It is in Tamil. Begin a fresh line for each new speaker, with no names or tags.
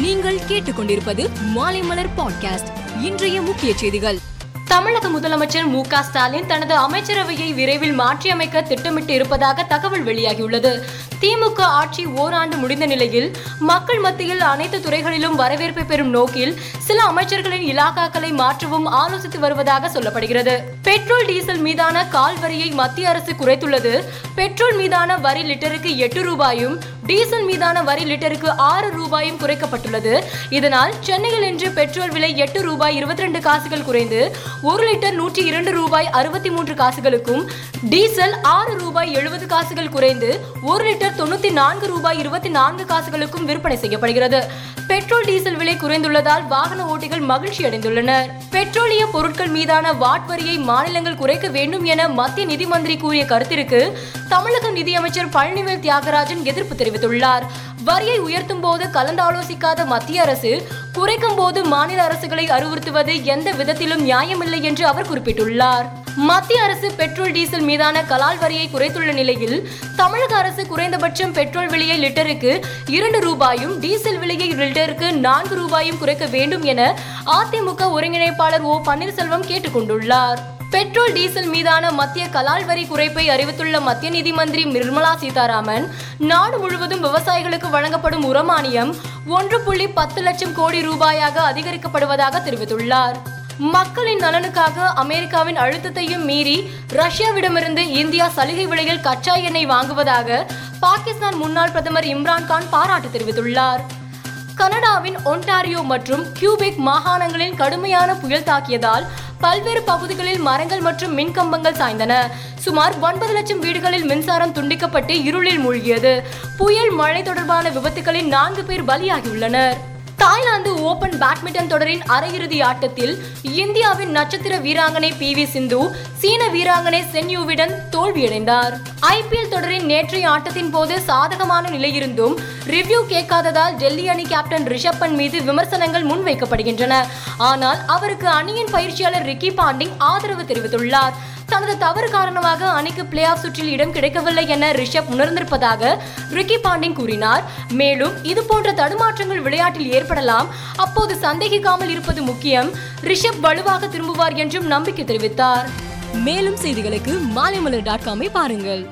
நீங்கள் கேட்டுக்கொண்டிருப்பது மாலைமலர் பாட்காஸ்ட் இன்றைய முக்கிய செய்திகள்.
தமிழக முதலமைச்சர் மு க ஸ்டாலின் தனது அமைச்சரவையை விரைவில் மாற்றியமைக்க திட்டமிட்டு இருப்பதாக தகவல் வெளியாகியுள்ளது. திமுக ஆட்சி ஓராண்டு முடிந்த நிலையில் மக்கள் மத்தியில் அனைத்து துறைகளிலும் வரவேற்பை பெறும் நோக்கில் சில அமைச்சர்களின் இலாக்காக்களை மாற்றவும் ஆலோசித்து வருவதாக சொல்லப்படுகிறது. பெட்ரோல் டீசல் மீதான கால் வரியை மத்திய அரசு குறைத்துள்ளது. பெட்ரோல் மீதான வரி லிட்டருக்கு எட்டு ரூபாயும் டீசல் மீதான வரி லிட்டருக்கு ஆறு ரூபாயும் குறைக்கப்பட்டுள்ளது. இதனால் சென்னையில் இன்று பெட்ரோல் விலை எட்டு ரூபாய் இருபத்தி ரெண்டு காசுகள் குறைந்து ஒரு லிட்டர் நூற்றி இரண்டு ரூபாய் அறுபத்தி மூன்று காசுகளுக்கும் டீசல் ஆறு ரூபாய் எழுபது காசுகள் குறைந்து ஒரு லிட்டர் தொண்ணூத்தி நான்கு ரூபாய் இருபத்தி நான்கு காசுகளுக்கும் விற்பனை செய்யப்படுகிறது. பெட்ரோல் டீசல் விலை குறைந்துள்ளதால் வாகன ஓட்டிகள் மகிழ்ச்சி அடைந்துள்ளனர் பெட்ரோலிய பொருட்கள் மீதான வாட் வரியை மாநிலங்கள் குறைக்க வேண்டும் என மத்திய நிதி மந்திரி கூறிய கருத்திற்கு தமிழக நிதியமைச்சர் பழனிவேல் தியாகராஜன் எதிர்ப்பு தெரிவித்துள்ளார். வரியை உயர்த்தும் போது கலந்தாலோசிக்காத மத்திய அரசு குறைக்கும் போது மாநில அரசுகளை அறிவுறுத்துவது எந்த விதத்திலும் நியாயமில்லை என்று அவர் குறிப்பிட்டுள்ளார். மத்திய அரசு பெட்ரோல் டீசல் மீதான கலால் வரியை குறைத்துள்ள நிலையில் தமிழக அரசு குறைந்தபட்சம் பெட்ரோல் விலையை லிட்டருக்கு இரண்டு ரூபாயும் டீசல் விலையை லிட்டருக்கு நான்கு ரூபாயும் குறைக்க வேண்டும் என அதிமுக ஒருங்கிணைப்பாளர் ஓ பன்னீர்செல்வம் கேட்டுக்கொண்டுள்ளார். பெட்ரோல் டீசல் மீதான மத்திய கலால் வரி குறைப்பை அறிவித்துள்ள மத்திய நிதி மந்திரி நிர்மலா சீதாராமன் நாடு முழுவதும் விவசாயிகளுக்கு வழங்கப்படும் உரமானியம் ஒன்று புள்ளி பத்து லட்சம் கோடி ரூபாயாக அதிகரிக்கப்படுவதாக தெரிவித்துள்ளார். மக்களின் நலனுக்காக அமெரிக்காவின் அழுத்தத்தையும் மீறி ரஷ்யாவிடமிருந்து இந்தியா சலுகை விலையில் கச்சா எண்ணெய் வாங்குவதாக பாகிஸ்தான் முன்னாள் பிரதமர் இம்ரான்கான் பாராட்டு தெரிவித்துள்ளார். கனடாவின் ஒன்டாரியோ மற்றும் கியூபெக் மாகாணங்களில் கடுமையான புயல் தாக்கியதால் பல்வேறு பகுதிகளில் மரங்கள் மற்றும் மின்கம்பங்கள் சாய்ந்தன. சுமார் ஒன்பது லட்சம் வீடுகளில் மின்சாரம் துண்டிக்கப்பட்டு இருளில் மூழ்கியது. புயல் மழை தொடர்பான விபத்துகளில் நான்கு பேர் பலியாகியுள்ளனர். தாய்லாந்து ஓபன் பேட்மிண்டன் தொடரின் அரையிறுதி ஆட்டத்தில் இந்தியாவின் நட்சத்திர வீராங்கனை பி வி சிந்து சீன வீராங்கனை சென்யூவிடன் தோல்வியடைந்தார். ஐபிஎல் தொடரின் நேற்றைய ஆட்டத்தின் போது சாதகமான நிலையிருந்தும் ரிவ்யூ கேட்காததால் டெல்லி அணி கேப்டன் ரிஷப் பன் மீது விமர்சனங்கள் முன்வைக்கப்படுகின்றன. ஆனால் அவருக்கு அணியின் பயிற்சியாளர் ரிக்கி பாண்டிங் ஆதரவு தெரிவித்துள்ளார். தனது தவறு காரணமாக அணிக்கு பிளே ஆஃப் சுற்றில் இடம் கிடைக்கவில்லை என ரிஷப் உணர்ந்திருப்பதாக ரிக்கி பாண்டிங் கூறினார். மேலும் இது போன்ற தடுமாற்றங்கள் விளையாட்டில் ஏற்படலாம். அப்போது சந்தேகிக்காமல் இருப்பது முக்கியம். ரிஷப் வலுவாக திரும்புவார் என்றும் நம்பிக்கை தெரிவித்தார்.
மேலும் செய்திகளுக்கு மாலைமலர் டாட் காமை பாருங்கள்.